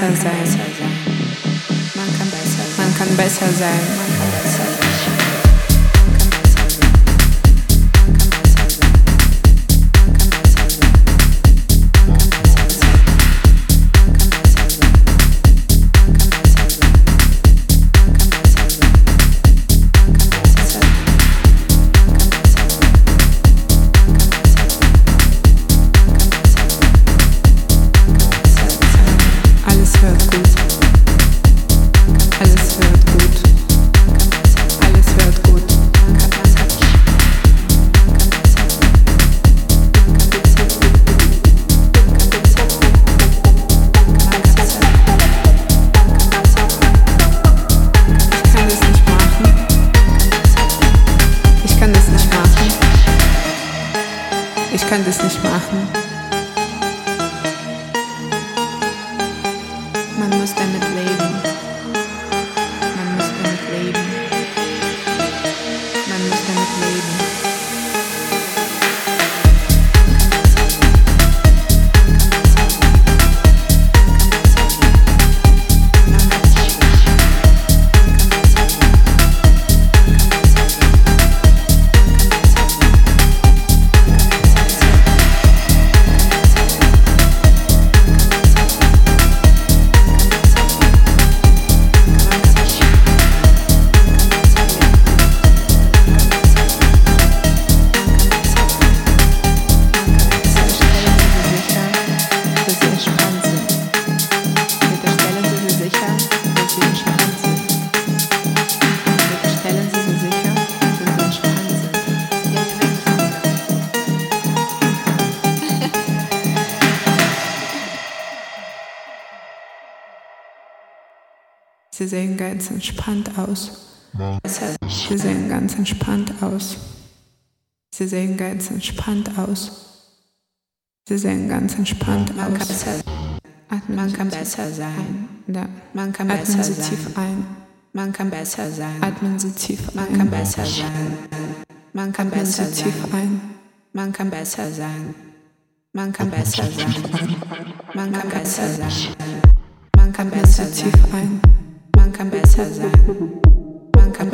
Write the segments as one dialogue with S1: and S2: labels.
S1: besser sein. Man kann besser sein. Sie sehen ganz entspannt aus. Sie sehen ganz entspannt aus. Sie sehen ganz entspannt aus. Sie sehen ganz entspannt aus. Atmen
S2: Man kann besser sein.
S1: ein. Ja.
S2: Man kann
S1: Atmen
S2: besser
S1: Sie
S2: sein.
S1: tief ein.
S2: Man kann besser sein.
S1: Atmen Sie tief
S2: Man
S1: ein.
S2: kann besser sein. Man kann
S1: Atmen
S2: besser
S1: Sie tief
S2: sein.
S1: ein.
S2: Man kann besser sein.
S1: Man kann besser sein. Man kann besser sein. Man kann besser tief ein. Man kann besser sein. Man kann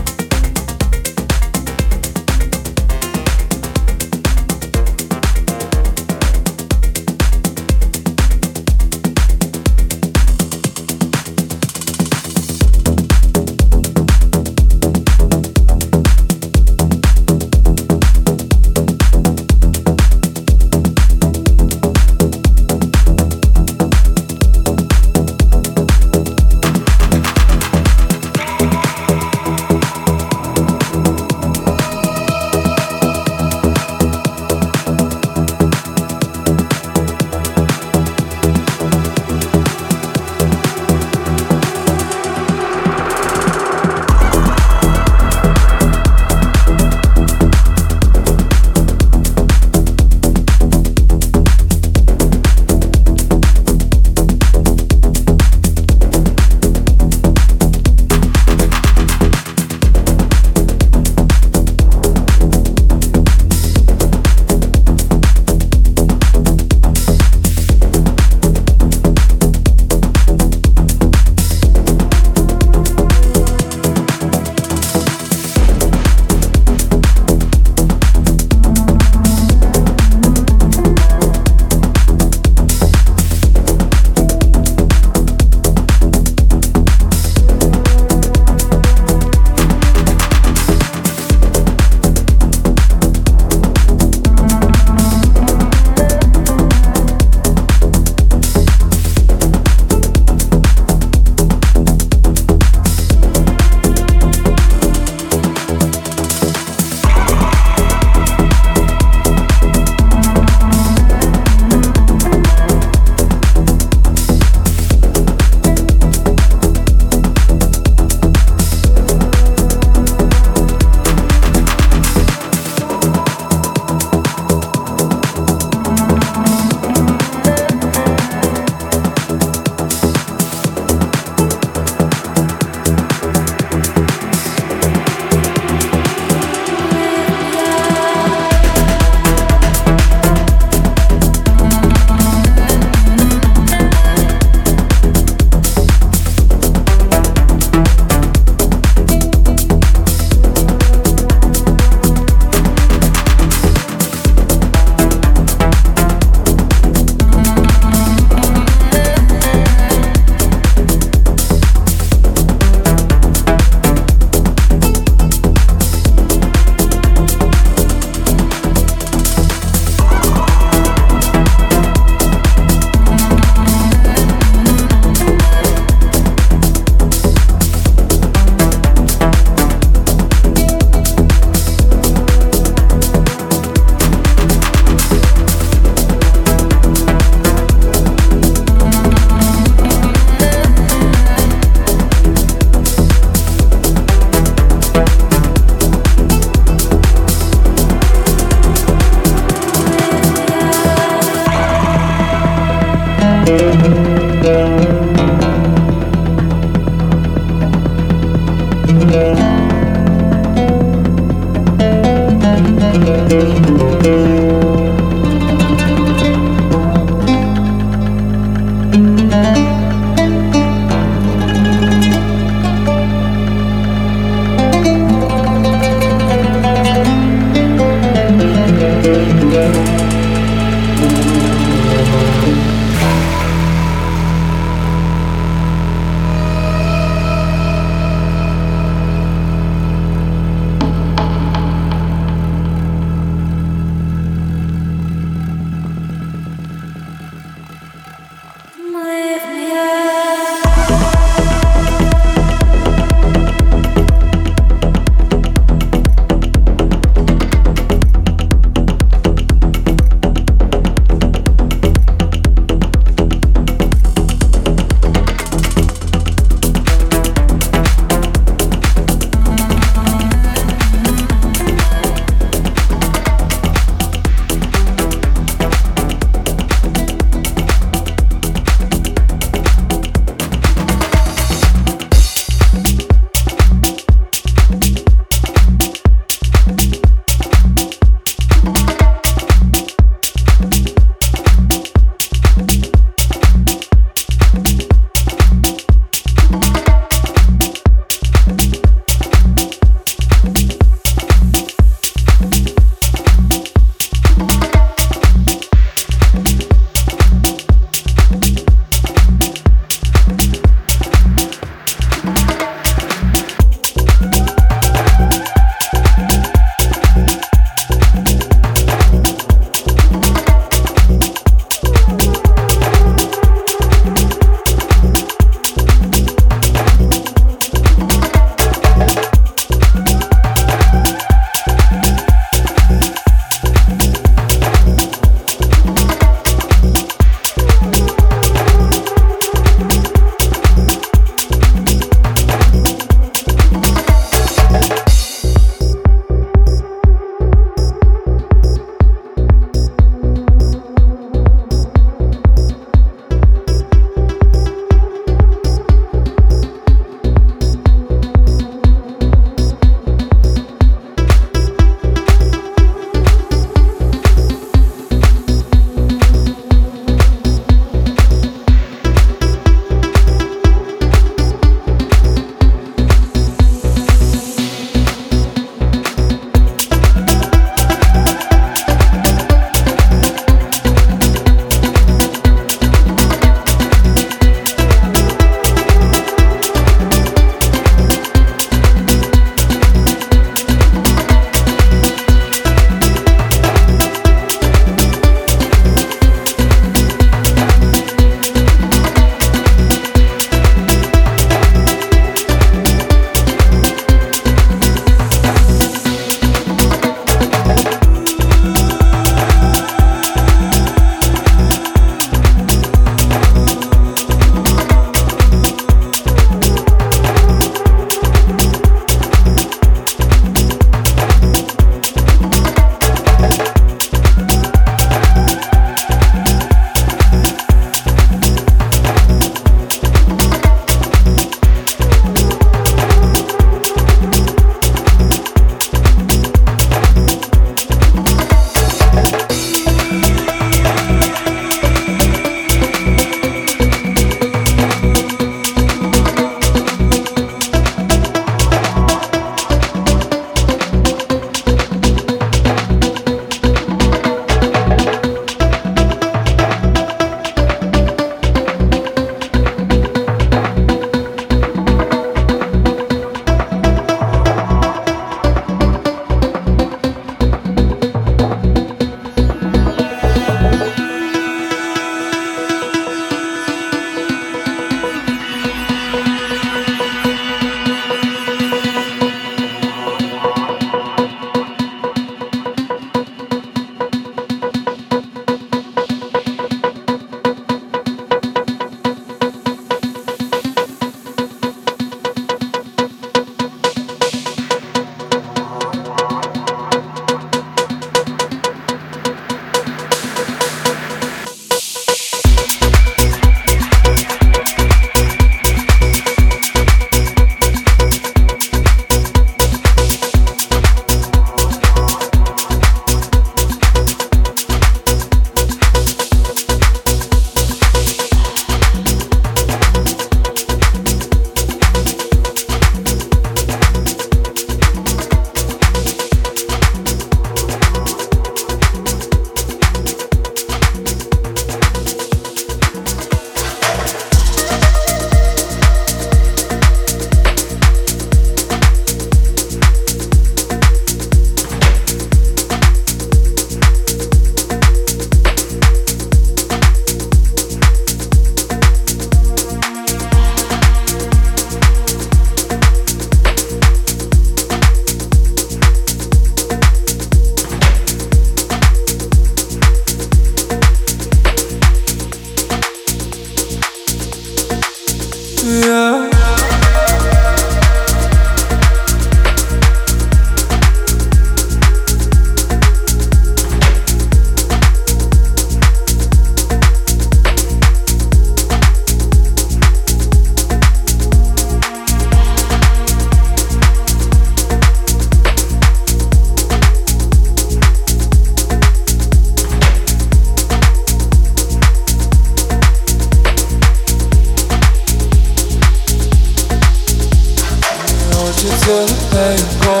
S1: you to the bank.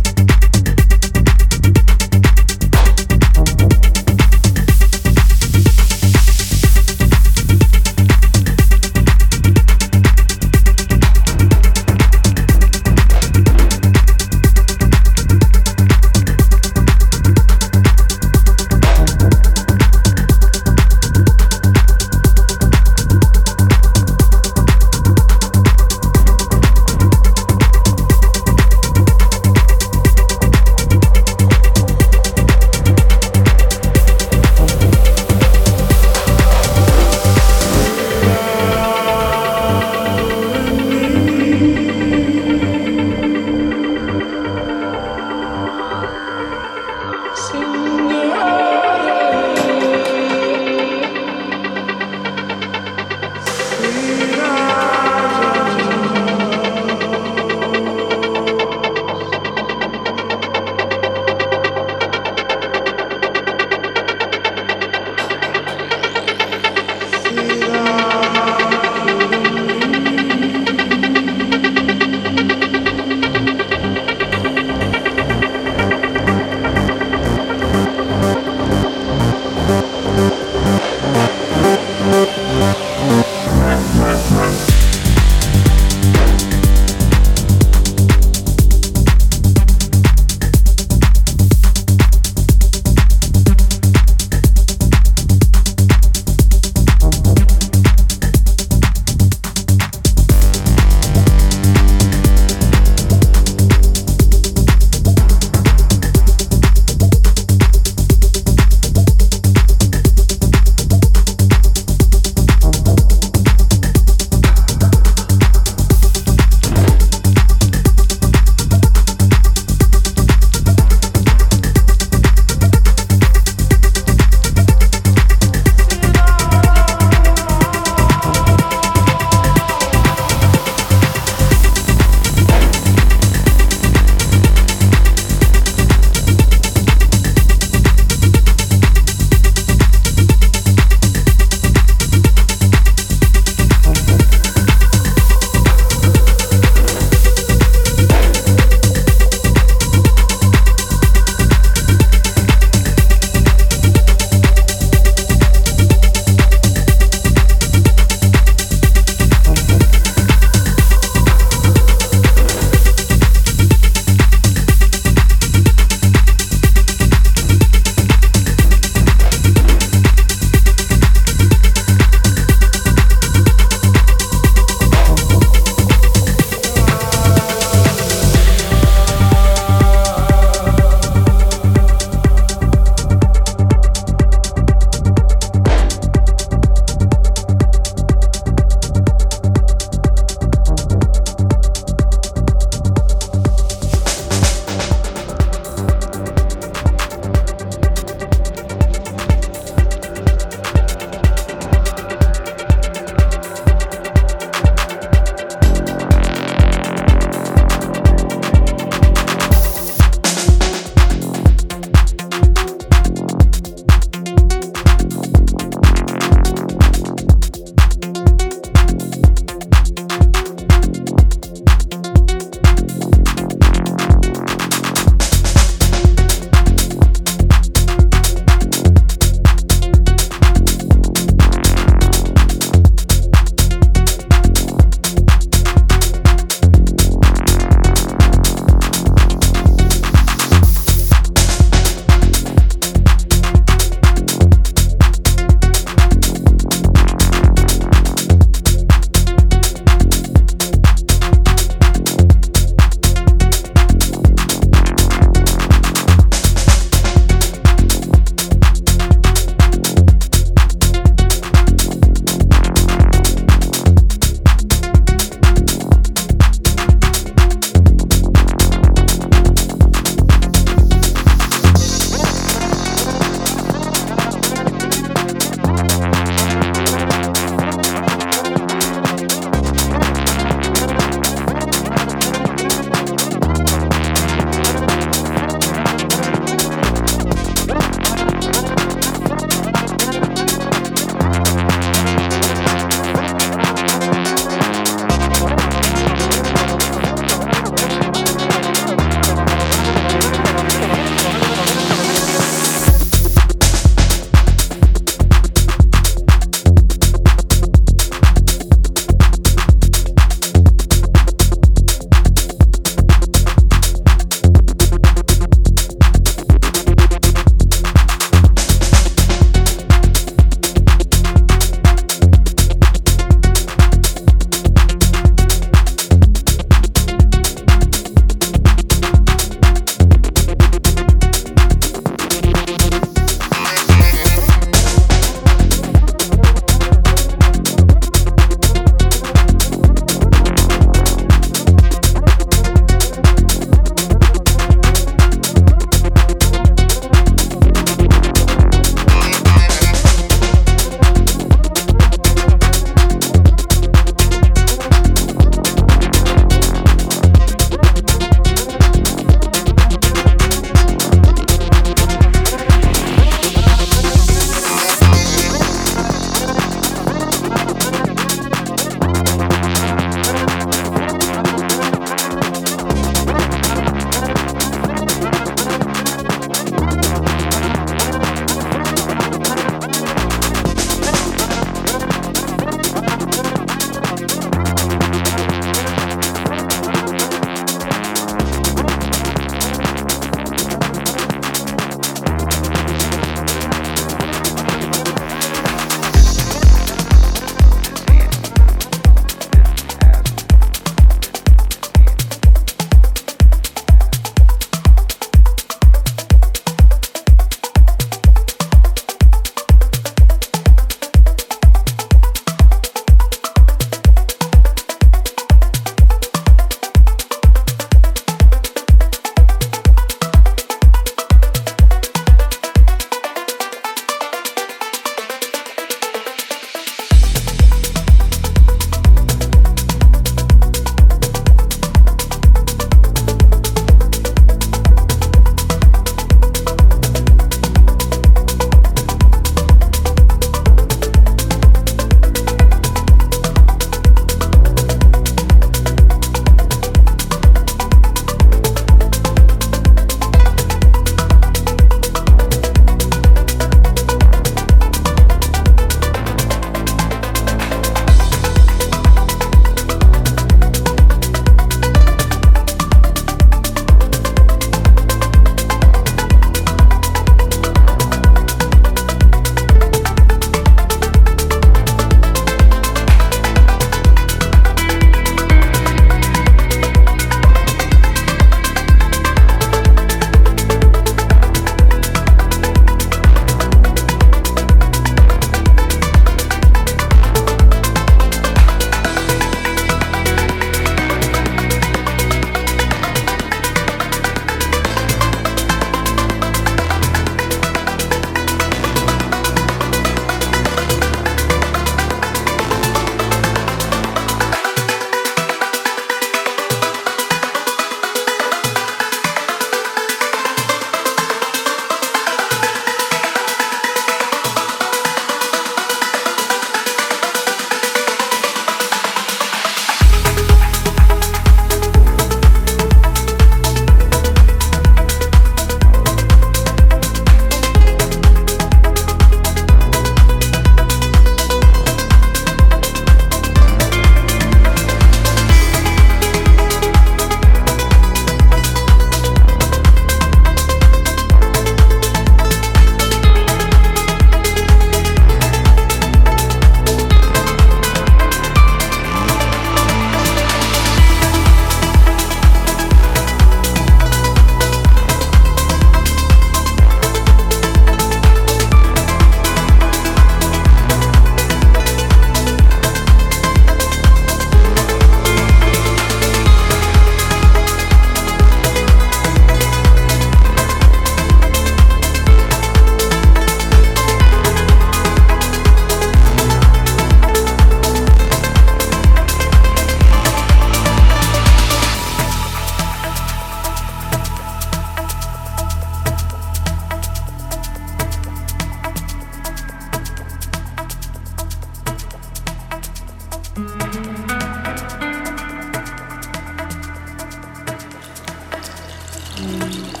S1: Sein.